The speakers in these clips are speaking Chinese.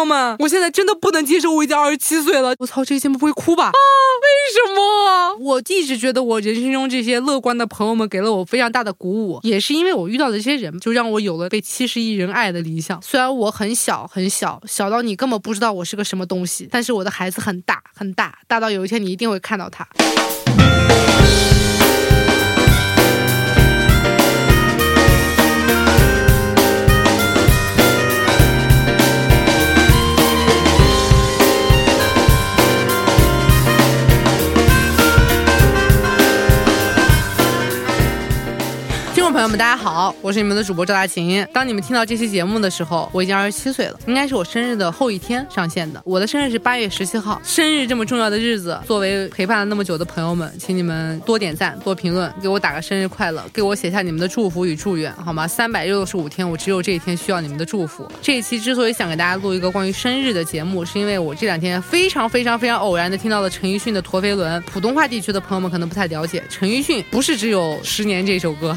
友们，我现在真的不能接受我已经二十七岁了。我操，这期节目不会哭吧？啊，为什么？我一直觉得我人生中这些乐观的朋友们给了我非常大的鼓舞，也是因为我遇到的这些人，就让我有了被七十亿人爱的理想。虽然我很小很小，小到你根本不知道我是个什么东西，但是我的孩子很大很大，大到有一天你一定会看到他。朋友们，大家好，我是你们的主播赵大琴。当你们听到这期节目的时候，我已经二十七岁了，应该是我生日的后一天上线的。我的生日是八月十七号，生日这么重要的日子，作为陪伴了那么久的朋友们，请你们多点赞、多评论，给我打个生日快乐，给我写下你们的祝福与祝愿，好吗？三百六十五天，我只有这一天需要你们的祝福。这一期之所以想给大家录一个关于生日的节目，是因为我这两天非常非常非常偶然的听到了陈奕迅的《陀飞轮》。普通话地区的朋友们可能不太了解，陈奕迅不是只有《十年》这首歌。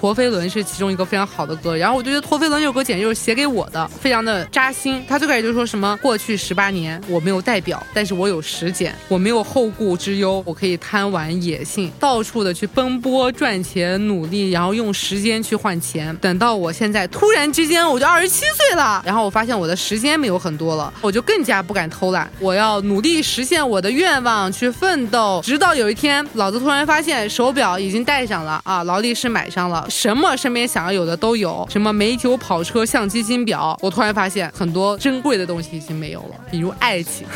陀飞轮是其中一个非常好的歌，然后我就觉得陀飞轮这首歌简直就是写给我的，非常的扎心。他最开始就说什么过去十八年我没有代表，但是我有时间，我没有后顾之忧，我可以贪玩野性，到处的去奔波赚钱努力，然后用时间去换钱。等到我现在突然之间我就二十七岁了，然后我发现我的时间没有很多了，我就更加不敢偷懒，我要努力实现我的愿望去奋斗，直到有一天老子突然发现手表已经戴上了啊，劳力士买上了。什么身边想要有的都有，什么美酒、跑车、相机、金表，我突然发现很多珍贵的东西已经没有了，比如爱情。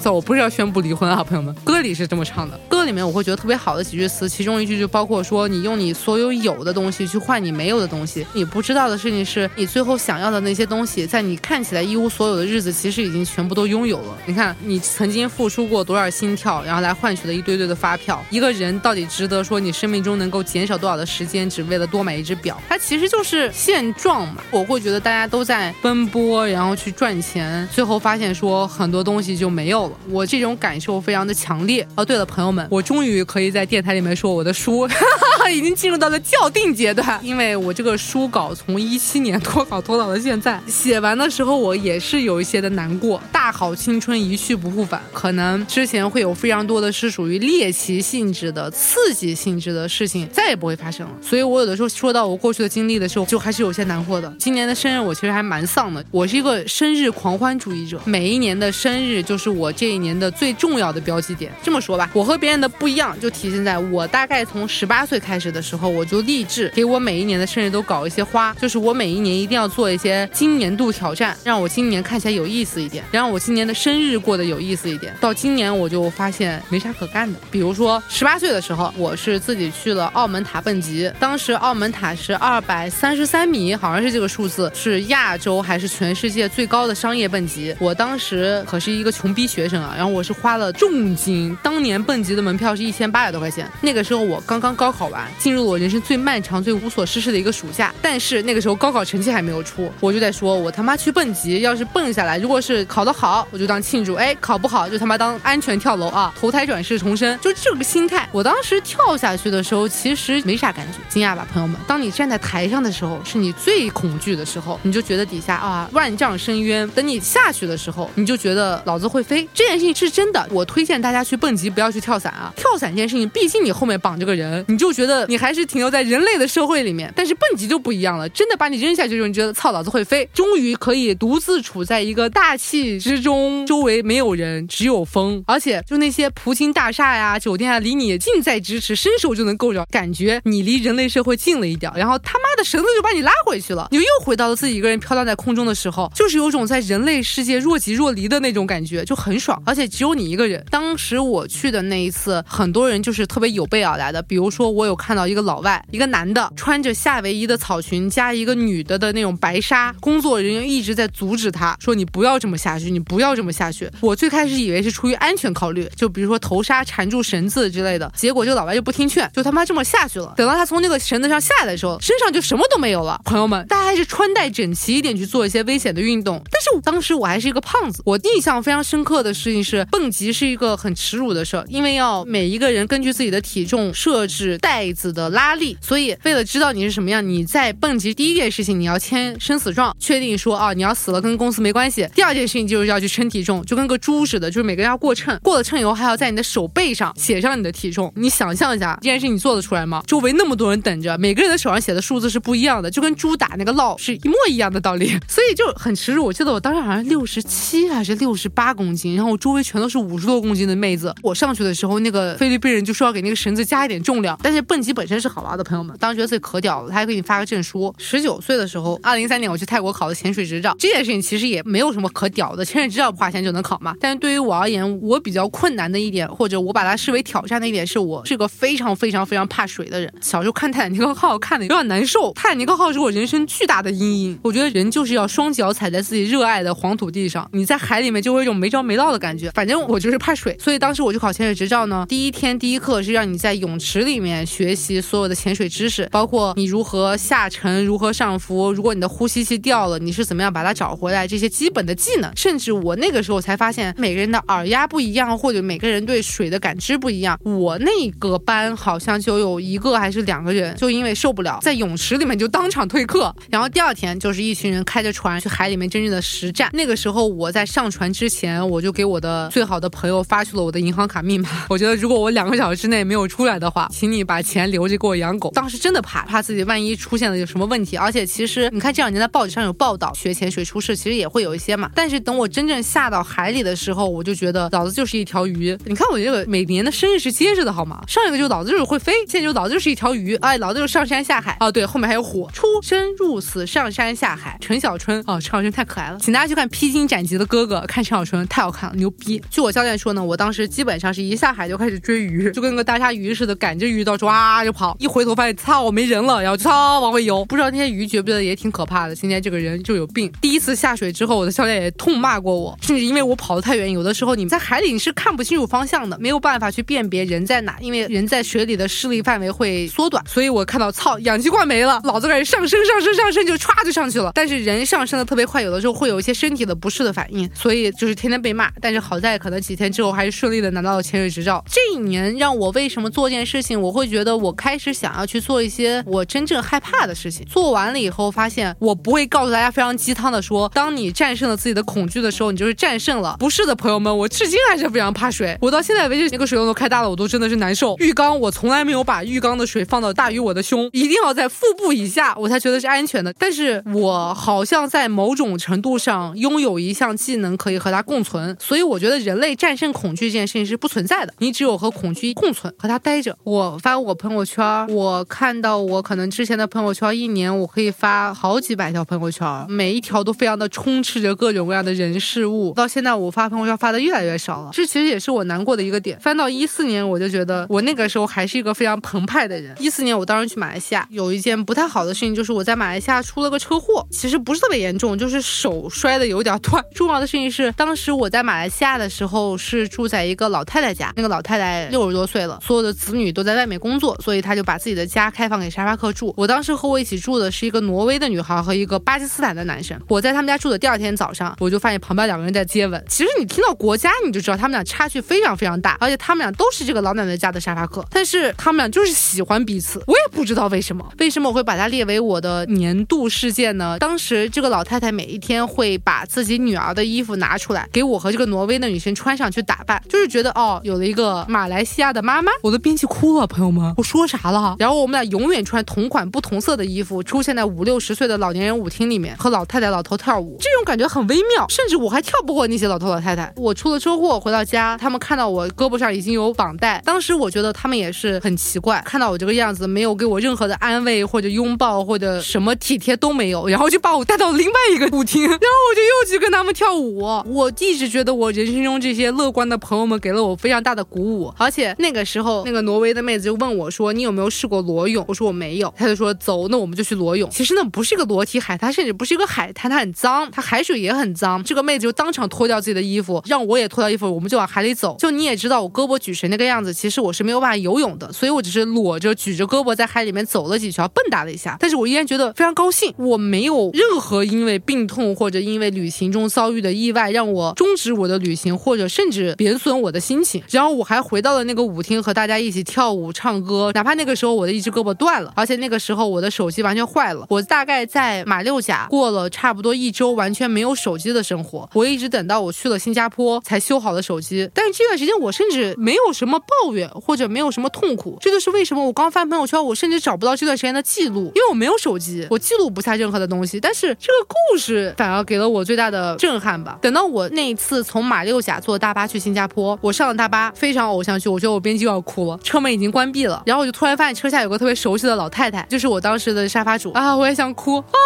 走，我不是要宣布离婚啊，朋友们。歌里是这么唱的，歌里面我会觉得特别好的几句词，其中一句就包括说，你用你所有有的东西去换你没有的东西。你不知道的事情是，你最后想要的那些东西，在你看起来一无所有的日子，其实已经全部都拥有了。你看，你曾经付出过多少心跳，然后来换取了一堆堆的发票。一个人到底值得说你生命中能够减少多少的时间，只为了多买一只表？它其实就是现状嘛。我会觉得大家都在奔波，然后去赚钱，最后发现说很多东西就没有了。我这种感受非常的强烈哦。对了，朋友们，我终于可以在电台里面说我的书哈哈已经进入到了校订阶段，因为我这个书稿从一七年脱稿拖到了现在，写完的时候我也是有一些的难过。大好青春一去不复返，可能之前会有非常多的是属于猎奇性质的、刺激性质的事情再也不会发生了。所以我有的时候说到我过去的经历的时候，就还是有些难过的。今年的生日我其实还蛮丧的，我是一个生日狂欢主义者，每一年的生日就是我这一年的最重要的标记点。这么说吧，我和别人的不一样，就体现在我大概从十八岁开始的时候，我就立志给我每一年的生日都搞一些花，就是我每一年一定要做一些今年度挑战，让我今年看起来有意思一点，让我今年的生日过得有意思一点。到今年我就发现没啥可干的，比如说十八岁的时候，我是自己去了澳门塔蹦极，当时澳门塔是二百三十三米，好像是这个数字，是亚洲还是全世界最高的商业蹦极。我当时可是一个穷逼学然后我是花了重金，当年蹦极的门票是一千八百多块钱。那个时候我刚刚高考完，进入了我人生最漫长、最无所事事的一个暑假。但是那个时候高考成绩还没有出，我就在说，我他妈去蹦极，要是蹦下来，如果是考得好，我就当庆祝；哎，考不好就他妈当安全跳楼啊，投胎转世重生，就这个心态。我当时跳下去的时候，其实没啥感觉，惊讶吧，朋友们？当你站在台上的时候，是你最恐惧的时候，你就觉得底下啊万丈深渊。等你下去的时候，你就觉得老子会飞。这件事情是真的，我推荐大家去蹦极，不要去跳伞啊。跳伞这件事情，毕竟你后面绑着个人，你就觉得你还是停留在人类的社会里面。但是蹦极就不一样了，真的把你扔下去之后，你觉得操，老子会飞，终于可以独自处在一个大气之中，周围没有人，只有风，而且就那些葡京大厦呀、酒店啊，离你近在咫尺，伸手就能够着，感觉你离人类社会近了一点。然后他妈的绳子就把你拉回去了，你又回到了自己一个人飘荡在空中的时候，就是有种在人类世界若即若离的那种感觉，就很爽。而且只有你一个人。当时我去的那一次，很多人就是特别有备而来的，比如说我有看到一个老外，一个男的穿着夏威夷的草裙加一个女的的那种白纱，工作人员一直在阻止他，说你不要这么下去，你不要这么下去。我最开始以为是出于安全考虑，就比如说头纱缠住绳子之类的，结果这个老外就不听劝，就他妈这么下去了。等到他从那个绳子上下来的时候，身上就什么都没有了。朋友们，大家还是穿戴整齐一点去做一些危险的运动。但是当时我还是一个胖子，我印象非常深刻的。的事情是，蹦极是一个很耻辱的事儿，因为要每一个人根据自己的体重设置带子的拉力，所以为了知道你是什么样，你在蹦极第一件事情你要签生死状，确定说啊你要死了跟公司没关系。第二件事情就是要去称体重，就跟个猪似的，就是每个人要过秤，过了秤以后还要在你的手背上写上你的体重。你想象一下这件事你做得出来吗？周围那么多人等着，每个人的手上写的数字是不一样的，就跟猪打那个烙是一模一样的道理，所以就很耻辱。我记得我当时好像六十七还是六十八公斤，然后我周围全都是五十多公斤的妹子。我上去的时候，那个菲律宾人就说要给那个绳子加一点重量，但是蹦极本身是好玩的，朋友们，当时觉得自己可屌了，他还给你发个证书。十九岁的时候，二零一三年我去泰国考的潜水执照，这件事情其实也没有什么可屌的，潜水执照不花钱就能考嘛。但是对于我而言，我比较困难的一点，或者我把它视为挑战的一点，是我是个非常非常非常怕水的人。小时候看泰坦尼克号看的有点难受，泰坦尼克号是我人生巨大的阴影。我觉得人就是要双脚踩在自己热爱的黄土地上，你在海里面就会有一种没着没落的感觉。反正我就是怕水，所以当时我去考潜水执照呢，第一天第一课是让你在泳池里面学习所有的潜水知识，包括你如何下沉、如何上浮，如果你的呼吸器掉了，你是怎么样把它找回来，这些基本的技能。甚至我那个时候才发现，每个人的耳压不一样，或者每个人对水的感知不一样。我那个班好像就有一个还是两个人，就因为受不了，在泳池里面就当场退课。然后第二天就是一群人开着船去海里面真正的实战。那个时候我在上船之前，我就给给我的最好的朋友发去了我的银行卡密码。我觉得如果我两个小时之内没有出来的话，请你把钱留着给我养狗。当时真的怕，怕自己万一出现了有什么问题。而且其实你看这两年在报纸上有报道，学潜水出事，其实也会有一些嘛。但是等我真正下到海里的时候，我就觉得老子就是一条鱼。你看我这个每年的生日是接着的好吗？上一个就老子就是会飞，现在就老子就是一条鱼。哎，老子就是上山下海。哦，对，后面还有火，出生入死，上山下海。陈小春，哦，陈小春太可爱了，请大家去看《披荆斩棘的哥哥》，看陈小春太好看了，牛逼。据我教练说呢，我当时基本上是一下海就开始追鱼，就跟个大鲨鱼似的，赶着鱼到处哇就跑，一回头发现操没人了，然后就操往回游。不知道那些鱼觉不觉得也挺可怕的？今天这个人就有病。第一次下水之后，我的教练也痛骂过我，甚至因为我跑得太远，有的时候你在海里你是看不清楚方向的，没有办法去辨别人在哪，因为人在水里的视力范围会缩短。所以我看到操氧气罐没了，老子开始上升上升上升，就歘就上去了。但是人上升的特别快，有的时候会有一些身体的不适的反应，所以就是天天被骂。但是好在可能几天之后还是顺利的拿到了潜水执照。这一年让我为什么做这件事情，我会觉得我开始想要去做一些我真正害怕的事情。做完了以后发现，我不会告诉大家非常鸡汤的说，当你战胜了自己的恐惧的时候，你就是战胜了。不是的，朋友们，我至今还是非常怕水。我到现在为止，那个水龙头开大了，我都真的是难受。浴缸我从来没有把浴缸的水放到大于我的胸，一定要在腹部以下，我才觉得是安全的。但是我好像在某种程度上拥有一项技能可以和它共存，所以我觉得人类战胜恐惧这件事情是不存在的。你只有和恐惧共存，和它待着。我发我朋友圈，我看到我可能之前的朋友圈，一年我可以发好几百条朋友圈，每一条都非常的充斥着各种各样的人事物。到现在我发朋友圈发的越来越少了，这其实也是我难过的一个点。翻到一四年，我就觉得我那个时候还是一个非常澎湃的人。一四年我当时去马来西亚，有一件不太好的事情，就是我在马来西亚出了个车祸，其实不是特别严重，就是手摔的有点断。重要的事情是，当时我在马来西亚的时候是住在一个老太太家，那个老太太六十多岁了，所有的子女都在外面工作，所以她就把自己的家开放给沙发客住。我当时和我一起住的是一个挪威的女孩和一个巴基斯坦的男生。我在他们家住的第二天早上，我就发现旁边两个人在接吻。其实你听到国家，你就知道他们俩差距非常非常大，而且他们俩都是这个老奶奶家的沙发客，但是他们俩就是喜欢彼此。我也不知道为什么，为什么我会把它列为我的年度事件呢？当时这个老太太每一天会把自己女儿的衣服拿出来给我和这个挪威的女生穿上去打扮，就是觉得哦，有了一个马来西亚的妈妈，我都编辑哭了，朋友们，我说啥了？然后我们俩永远穿同款不同色的衣服，出现在五六十岁的老年人舞厅里面，和老太太老头跳舞，这种感觉很微妙，甚至我还跳不过那些老头老太太。我出了车祸回到家，他们看到我胳膊上已经有绑带，当时我觉得他们也是很奇怪，看到我这个样子，没有给我任何的安慰或者拥抱或者什么体贴都没有，然后就把我带到另外一个舞厅，然后我就又去跟他们跳舞。我一直觉得我人生中这些乐观的朋友们给了我非常大的鼓舞，而且那个时候那个挪威的妹子就问我说：“你有没有试过裸泳？”我说我没有，她就说：“走，那我们就去裸泳。”其实那不是一个裸体海滩，甚至不是一个海滩，它很脏，它海水也很脏。这个妹子就当场脱掉自己的衣服，让我也脱掉衣服，我们就往海里走。就你也知道我胳膊举成那个样子，其实我是没有办法游泳的，所以我只是裸着举着胳膊在海里面走了几圈，蹦跶了一下。但是我依然觉得非常高兴，我没有任何因为病痛或者因为旅行中遭遇的意外让我终止我的旅行，或者甚至贬损我的心情。然后我还回到了那个舞厅和大家一起跳舞唱歌，哪怕那个时候我的一只胳膊断了，而且那个时候我的手机完全坏了。我大概在马六甲过了差不多一周完全没有手机的生活，我一直等到我去了新加坡才修好了手机。但是这段时间我甚至没有什么抱怨或者没有什么痛苦，这就是为什么我刚翻朋友圈，我甚至找不到这段时间的记录，因为我没有手机，我记录不下任何的东西。但是这个故事反而给了我最大的震撼吧。等到我那一次从马六甲坐大巴去新加坡，我上了大巴，非常偶像剧，我觉得我编辑要哭了，车门已经关闭了，然后我就突然发现车下有个特别熟悉的老太太，就是我当时的沙发主啊，我也想哭啊，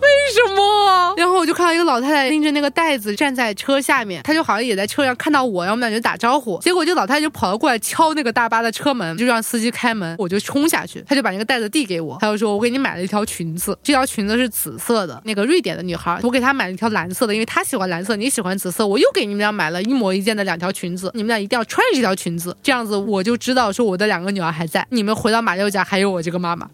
为什么？然后我就看到一个老太太拎着那个袋子站在车下面，她就好像也在车上看到我，然后我们俩就打招呼，结果这老太太就跑了过来敲那个大巴的车门，就让司机开门，我就冲下去，她就把那个袋子递给我，她就说我给你买了一条裙子，这条裙子是紫色的，那个瑞典的女孩，我给她买了一条蓝色的，因为她喜欢蓝色，你喜欢紫色，我又给你你们俩买了一模一件的两条裙子，你们俩一定要穿着这条裙子，这样子我就知道说我的两个女儿还在，你们回到马六甲还有我这个妈妈！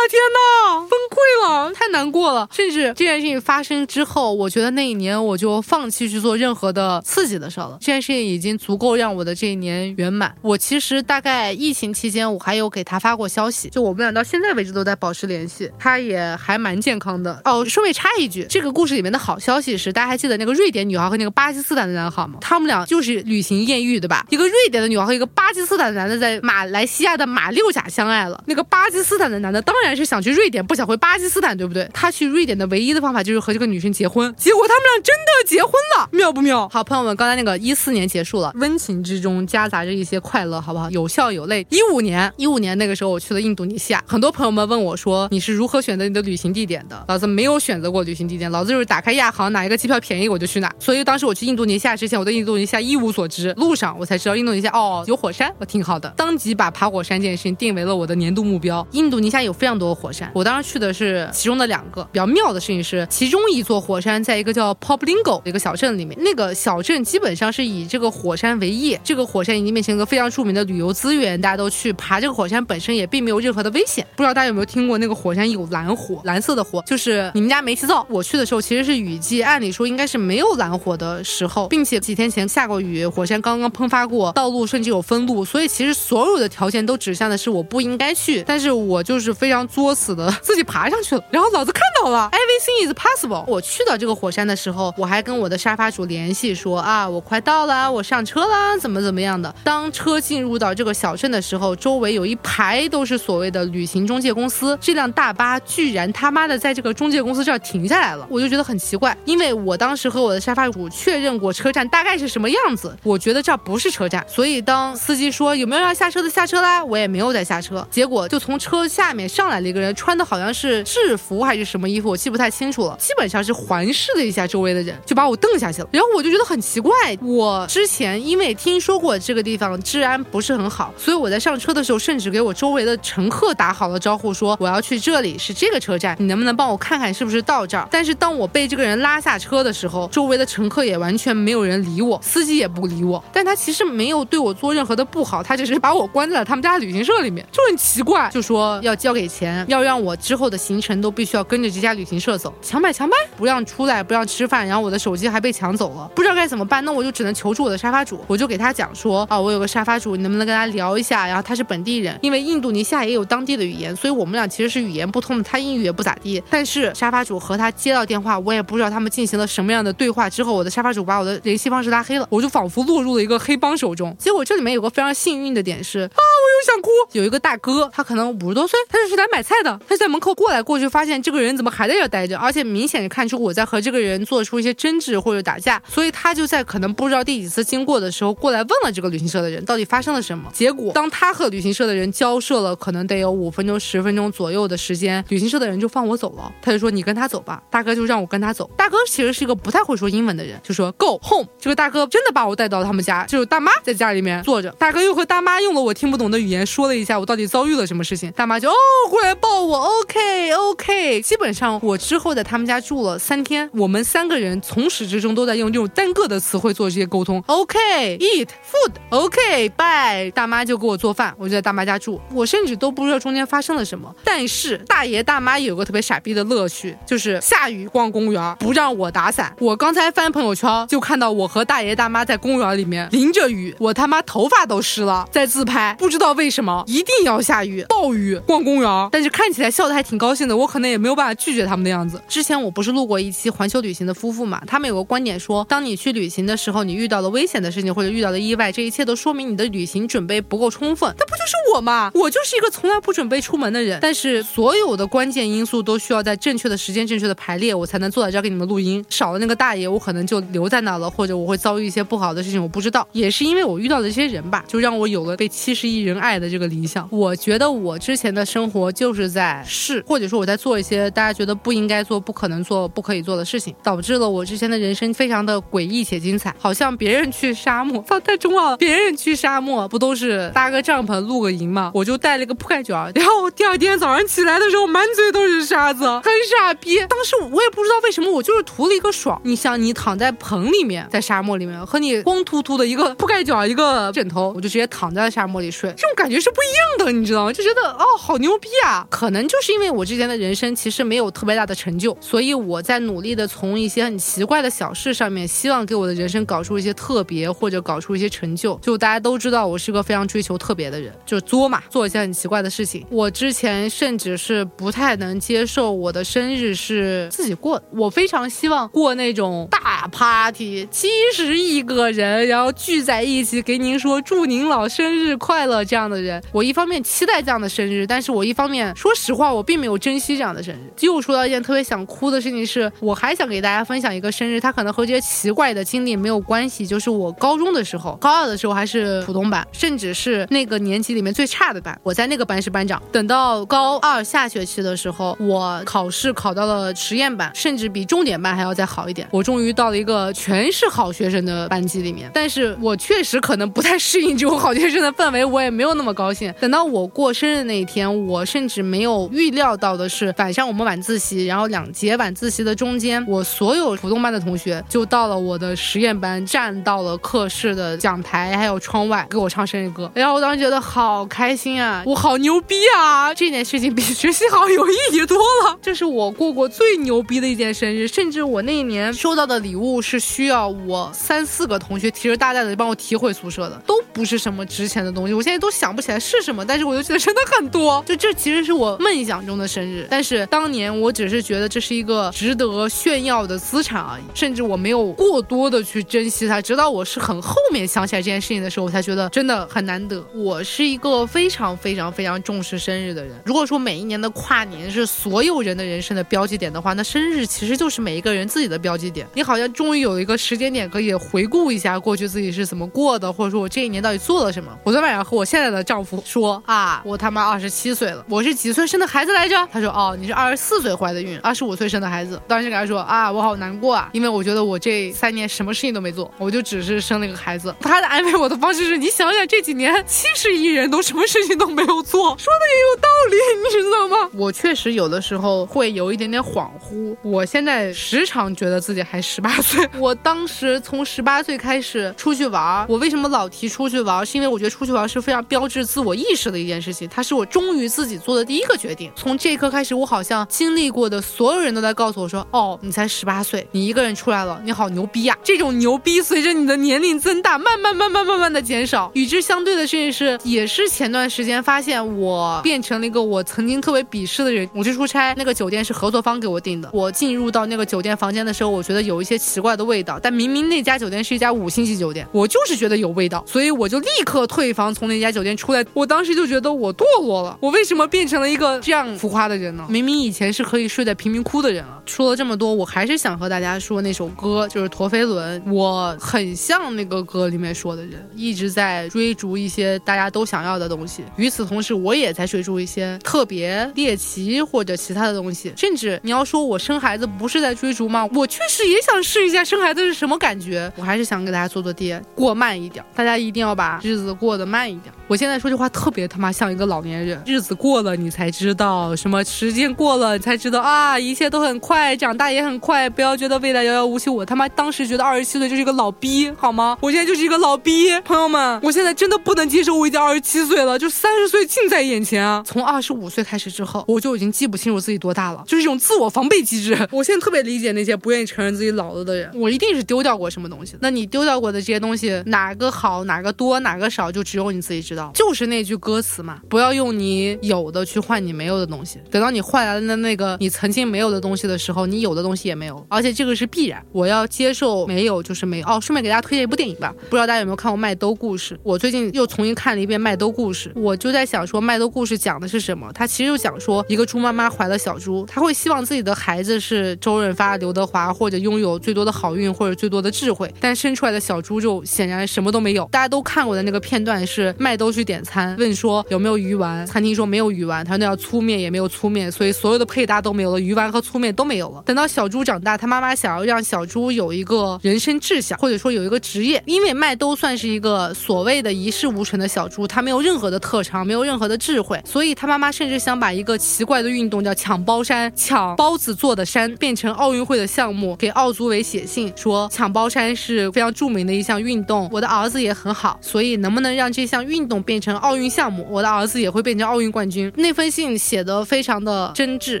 天哪，崩溃了，太难过了。甚至这件事情发生之后，我觉得那一年我就放弃去做任何的刺激的事了。这件事情已经足够让我的这一年圆满。我其实大概疫情期间，我还有给他发过消息，就我们俩到现在为止都在保持联系。他也还蛮健康的哦。顺便插一句，这个故事里面的好消息是，大家还记得那个瑞典女孩和那个巴基斯坦的男孩吗？他们俩就是旅行艳遇，对吧？一个瑞典的女孩和一个巴基斯坦的男的在马来西亚的马六甲相爱了。那个巴基斯坦的男的当然是想去瑞典，不想回巴基斯坦，对不对？他去瑞典的唯一的方法就是和这个女生结婚，结果他们俩真的结婚了，妙不妙？好，朋友们，刚才那个一四年结束了，温情之中夹杂着一些快乐，好不好？有笑有泪。一五年，一五年那个时候我去了印度尼西亚，很多朋友们问我说你是如何选择你的旅行地点的？老子没有选择过旅行地点，老子就是打开亚航，哪一个机票便宜我就去哪。所以当时我去印度尼西亚之前，我对印度尼西亚一无所知，路上我才知道印度尼西亚哦有火山，我挺好的，当即把爬火山这件事情定为了我的年度目标。印度尼西亚有非常多的火山，我当时去的是其中的两个。比较妙的事情是，其中一座火山在一个叫 Poplingo 的一个小镇里面，那个小镇基本上是以这个火山为业，这个火山已经变成一个非常著名的旅游资源，大家都去爬这个火山，本身也并没有任何的危险。不知道大家有没有听过那个火山有蓝火，蓝色的火，就是你们家煤气灶。我去的时候其实是雨季，按理说应该是没有蓝火的时候，并且几天前下过雨，火山刚刚喷发过，道路甚至有封路，所以其实所有的条件都指向的是我不应该去，但是我就是非常作死的自己爬上去了，然后老子看到了，everything is possible。我去到这个火山的时候，我还跟我的沙发主联系说啊，我快到了，我上车啦，怎么怎么样的。当车进入到这个小镇的时候，周围有一排都是所谓的旅行中介公司，这辆大巴居然他妈的在这个中介公司这儿停下来了，我就觉得很奇怪，因为我当时和我的沙发主确认过车站大概是什么样子，我觉得这不是车站，所以当司机说有没有要下车的下车啦，我也没有再下车，结果就从车下面上来一个人，穿的好像是制服还是什么衣服，我记不太清楚了，基本上是环视了一下周围的人，就把我瞪下去了，然后我就觉得很奇怪，我之前因为听说过这个地方治安不是很好，所以我在上车的时候甚至给我周围的乘客打好了招呼，说我要去这里是这个车站，你能不能帮我看看是不是到这儿？但是当我被这个人拉下车的时候，周围的乘客也完全没有人理我，司机也不理我，但他其实没有对我做任何的不好，他只是把我关在了他们家旅行社里面，就很奇怪，就说要交给钱，钱要让我之后的行程都必须要跟着这家旅行社走，强买强卖，不让出来，不让吃饭，然后我的手机还被抢走了，不知道该怎么办，那我就只能求助我的沙发主，我就给他讲说啊，我有个沙发主，你能不能跟他聊一下？然后他是本地人，因为印度尼西亚也有当地的语言，所以我们俩其实是语言不通的，他英语也不咋地，但是沙发主和他接到电话，我也不知道他们进行了什么样的对话之后，我的沙发主把我的联系方式拉黑了，我就仿佛落入了一个黑帮手中。结果这里面有个非常幸运的点是啊，我又想哭，有一个大哥，他可能五十多岁，他就是来买菜的，他在门口过来过去，发现这个人怎么还在这待着，而且明显看出我在和这个人做出一些争执或者打架，所以他就在可能不知道第几次经过的时候过来问了这个旅行社的人到底发生了什么。结果当他和旅行社的人交涉了可能得有五分钟十分钟左右的时间，旅行社的人就放我走了，他就说你跟他走吧，大哥就让我跟他走。大哥其实是一个不太会说英文的人，就说 Go home。这个大哥真的把我带到他们家，就是大妈在家里面坐着，大哥又和大妈用了我听不懂的语言说了一下我到底遭遇了什么事情，大妈就哦来抱我，OK OK。基本上我之后在他们家住了三天，我们三个人从始至终都在用这种单个的词汇做这些沟通。OK，eat food，OK，bye。大妈就给我做饭，我就在大妈家住，我甚至都不知道中间发生了什么。但是大爷大妈有个特别傻逼的乐趣，就是下雨逛公园不让我打伞。我刚才翻朋友圈就看到我和大爷大妈在公园里面淋着雨，我他妈头发都湿了，在自拍。不知道为什么一定要下雨暴雨逛公园，但是看起来笑得还挺高兴的，我可能也没有办法拒绝他们的样子。之前我不是录过一期环球旅行的夫妇嘛，他们有个观点说，当你去旅行的时候，你遇到了危险的事情或者遇到了意外，这一切都说明你的旅行准备不够充分。那不就是我吗？我就是一个从来不准备出门的人，但是所有的关键因素都需要在正确的时间、正确的排列，我才能坐在这儿给你们录音。少了那个大爷，我可能就留在那了，或者我会遭遇一些不好的事情，我不知道。也是因为我遇到的这些人吧，就让我有了被七十亿人爱的这个理想。我觉得我之前的生活就是在试，或者说我在做一些大家觉得不应该做、不可能做、不可以做的事情，导致了我之前的人生非常的诡异且精彩。好像别人去沙漠，操太中二了。别人去沙漠不都是搭个帐篷露个营吗？我就带了个铺盖卷，然后第二天早上起来的时候满嘴都是沙子，很傻逼。当时我也不知道为什么，我就是图了一个爽。你想，你躺在棚里面，在沙漠里面，和你光秃秃的一个铺盖卷、一个枕头，我就直接躺在沙漠里睡，这种感觉是不一样的，你知道吗？就觉得哦，好牛逼啊！可能就是因为我之前的人生其实没有特别大的成就，所以我在努力的从一些很奇怪的小事上面，希望给我的人生搞出一些特别，或者搞出一些成就。就大家都知道，我是个非常追求特别的人，就是作嘛，做一些很奇怪的事情。我之前甚至是不太能接受我的生日是自己过的，我非常希望过那种大 party，七十亿个人，然后聚在一起给您说祝您老生日快乐这样的人。我一方面期待这样的生日，但是我一方面说实话，我并没有珍惜这样的生日。又说到一件特别想哭的事情是，我还想给大家分享一个生日，它可能和这些奇怪的经历没有关系，就是我高中的时候，高二的时候还是普通班，甚至是那个年级里面最差的班，我在那个班是班长。等到高二下学期的时候，我考试考到了实验班，甚至比重点班还要再好一点。我终于到了一个全是好学生的班级里面，但是我确实可能不太适应这种好学生的氛围，我也没有那么高兴。等到我过生日那一天，我甚至是没有预料到的是，晚上我们晚自习，然后两节晚自习的中间，我所有普通班的同学就到了我的实验班，站到了课室的讲台还有窗外给我唱生日歌。然后我当时觉得好开心啊，我好牛逼啊！这件事情比学习好有意义多了。这是我过过最牛逼的一件生日，甚至我那一年收到的礼物是需要我三四个同学提着大袋子帮我提回宿舍的，都不是什么值钱的东西。我现在都想不起来是什么，但是我就记得真的很多。就这其实是我梦想中的生日，但是当年我只是觉得这是一个值得炫耀的资产而已，甚至我没有过多的去珍惜它。直到我是很后面想起来这件事情的时候，我才觉得真的很难得。我是一个非常非常非常重视生日的人。如果说每一年的跨年是所有人的人生的标记点的话，那生日其实就是每一个人自己的标记点。你好像终于有一个时间点可以回顾一下过去自己是怎么过的，或者说我这一年到底做了什么。我昨天晚上和我现在的丈夫说啊，我他妈二十七岁了，我是几岁生的孩子来着？他说哦，你是二十四岁怀的孕，二十五岁生的孩子。当时给他说啊，我好难过啊，因为我觉得我这三年什么事情都没做，我就只是生了一个孩子。他的安慰我的方式是你想想这几年七十亿人都什么事情都没有做，说的也有道理，你知道吗？我确实有的时候会有一点点恍惚。我现在时常觉得自己还十八岁。我当时从十八岁开始出去玩，我为什么老提出去玩？是因为我觉得出去玩是非常标志自我意识的一件事情，它是我忠于自己做做的第一个决定。从这一刻开始，我好像经历过的所有人都在告诉我说：“哦，你才十八岁，你一个人出来了，你好牛逼呀！”这种牛逼随着你的年龄增大，慢慢慢慢慢慢的减少。与之相对的事情是，也是前段时间发现我变成了一个我曾经特别鄙视的人。我去出差，那个酒店是合作方给我订的。我进入到那个酒店房间的时候，我觉得有一些奇怪的味道，但明明那家酒店是一家五星级酒店，我就是觉得有味道，所以我就立刻退房，从那家酒店出来。我当时就觉得我堕落了，我为什么变变成了一个这样浮夸的人呢？明明以前是可以睡在贫民窟的人了。说了这么多，我还是想和大家说那首歌，就是《陀飞轮》。我很像那个歌里面说的人，一直在追逐一些大家都想要的东西。与此同时，我也在追逐一些特别猎奇或者其他的东西。甚至你要说我生孩子不是在追逐吗？我确实也想试一下生孩子是什么感觉。我还是想给大家做做爹，过慢一点。大家一定要把日子过得慢一点。我现在说这话特别他妈像一个老年人，日子过得你才知道什么，时间过了你才知道啊，一切都很快，长大也很快，不要觉得未来遥遥无期。我他妈当时觉得二十七岁就是一个老逼，好吗？我现在就是一个老逼，朋友们，我现在真的不能接受我已经二十七岁了，就三十岁近在眼前啊！从二十五岁开始之后，我就已经记不清楚自己多大了，就是一种自我防备机制。我现在特别理解那些不愿意承认自己老了的人，我一定是丢掉过什么东西。那你丢掉过的这些东西，哪个好，哪个多，哪个少，就只有你自己知道。就是那句歌词嘛，不要用你有的去换你没有的东西。等到你换来的那个你曾经没有的东西的时候，你有的东西也没有，而且这个是必然。我要接受没有就是没有。哦，顺便给大家推荐一部电影吧，不知道大家有没有看过《麦兜故事》？我最近又重新看了一遍《麦兜故事》，我就在想说，《麦兜故事》讲的是什么？它其实就讲说，一个猪妈妈怀了小猪，她会希望自己的孩子是周润发、刘德华，或者拥有最多的好运或者最多的智慧，但生出来的小猪就显然什么都没有。大家都看过的那个片段是麦兜去点餐，问说有没有鱼丸，餐厅说没有鱼丸，他那要粗面也没有粗面，所以所有的配搭都没有了，鱼丸和粗面都没有了。等到小猪长大，他妈妈想要让小猪有一个人生志向，或者说有一个职业，因为麦兜算是一个所谓的一事无成的小猪，他没有任何的特长，没有任何的智慧，所以他妈妈甚至想把一个奇怪的运动叫抢包山，抢包子做的山变成奥运会的项目，给奥组委写信说抢包山是非常著名的一项运动，我的儿子也很好，所以能不能让这项运动变成奥运项目，我的儿子也会变成奥运冠军。那封信写的非常的真挚，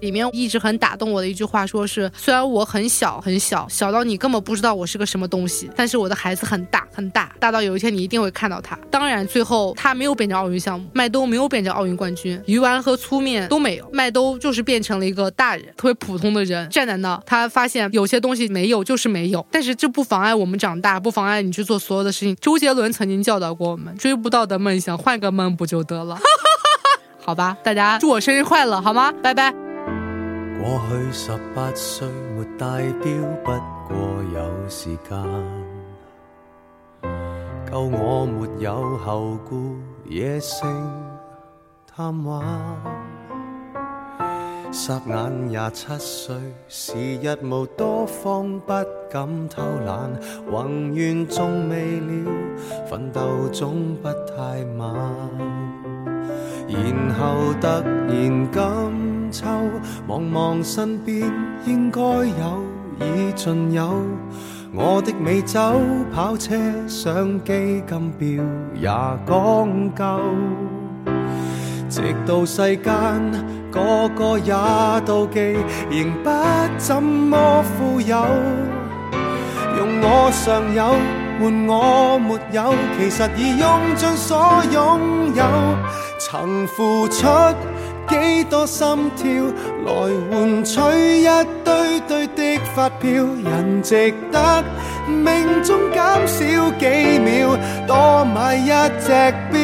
里面一直很打动我的一句话，说是虽然我很小很小，小到你根本不知道我是个什么东西，但是我的孩子很大很大，大到有一天你一定会看到他。当然，最后他没有变成奥运项目，麦兜没有变成奥运冠军，鱼丸和粗面都没有，麦兜就是变成了一个大人，特别普通的人，站在那，他发现有些东西没有就是没有，但是这不妨碍我们长大，不妨碍你去做所有的事情。周杰伦曾经教导过我们，追不到的梦想，换个梦不就得了？好吧，大家祝我生日快乐，好吗？拜拜。过去十八岁没戴表，不过有时间，够我没有后顾，野性贪玩。霎眼廿七岁，时日无多方，不敢偷懒。宏愿仲未了，奋斗总不太晚。然后突然今秋，望望身边应该有已尽有。我的美酒、跑车、相机、金表也讲究。直到世间个个也妒忌，仍不怎么富有。用我尚有换我没有，其实已用尽所拥有。曾付出几多心跳，来换取一堆堆的发票，人值得命中减少几秒，多买一只表。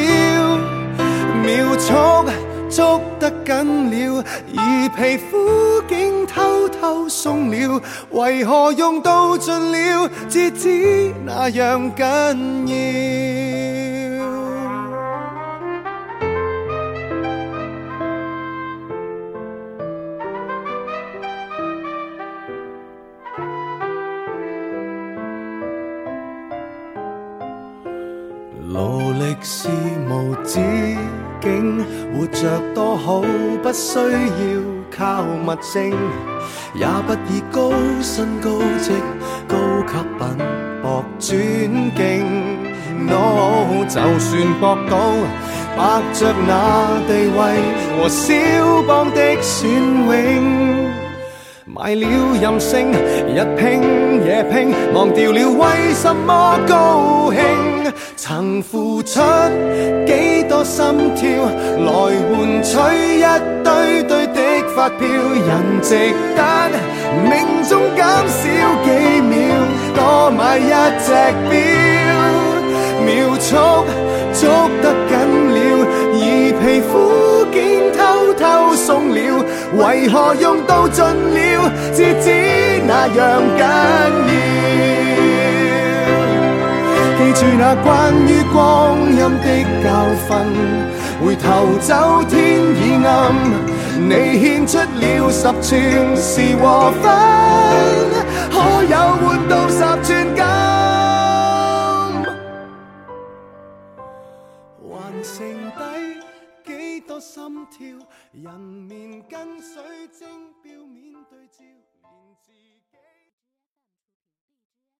秒速捉得紧了，而皮肤竟偷偷松了，为何用到尽了，至知那样紧要？劳力是无止境，活着多好，不需要靠物证，也不以高薪高职、高级品博尊敬。No，就算博到白着那地位和肖邦的隽永。卖了任性，日拼夜拼，忘掉了为什么高兴。曾付出几多心跳，来换取一堆堆的发票，人值得命中减少几秒，多买一只表，秒速捉得紧了，而皮肤竟偷偷松了，为何用到尽了，至知那样紧要？住那关于光阴的教训。回头走，天已暗，你献出了十寸是和分，可有换到十寸金？还剩低几多心跳？人面跟水晶表面对照，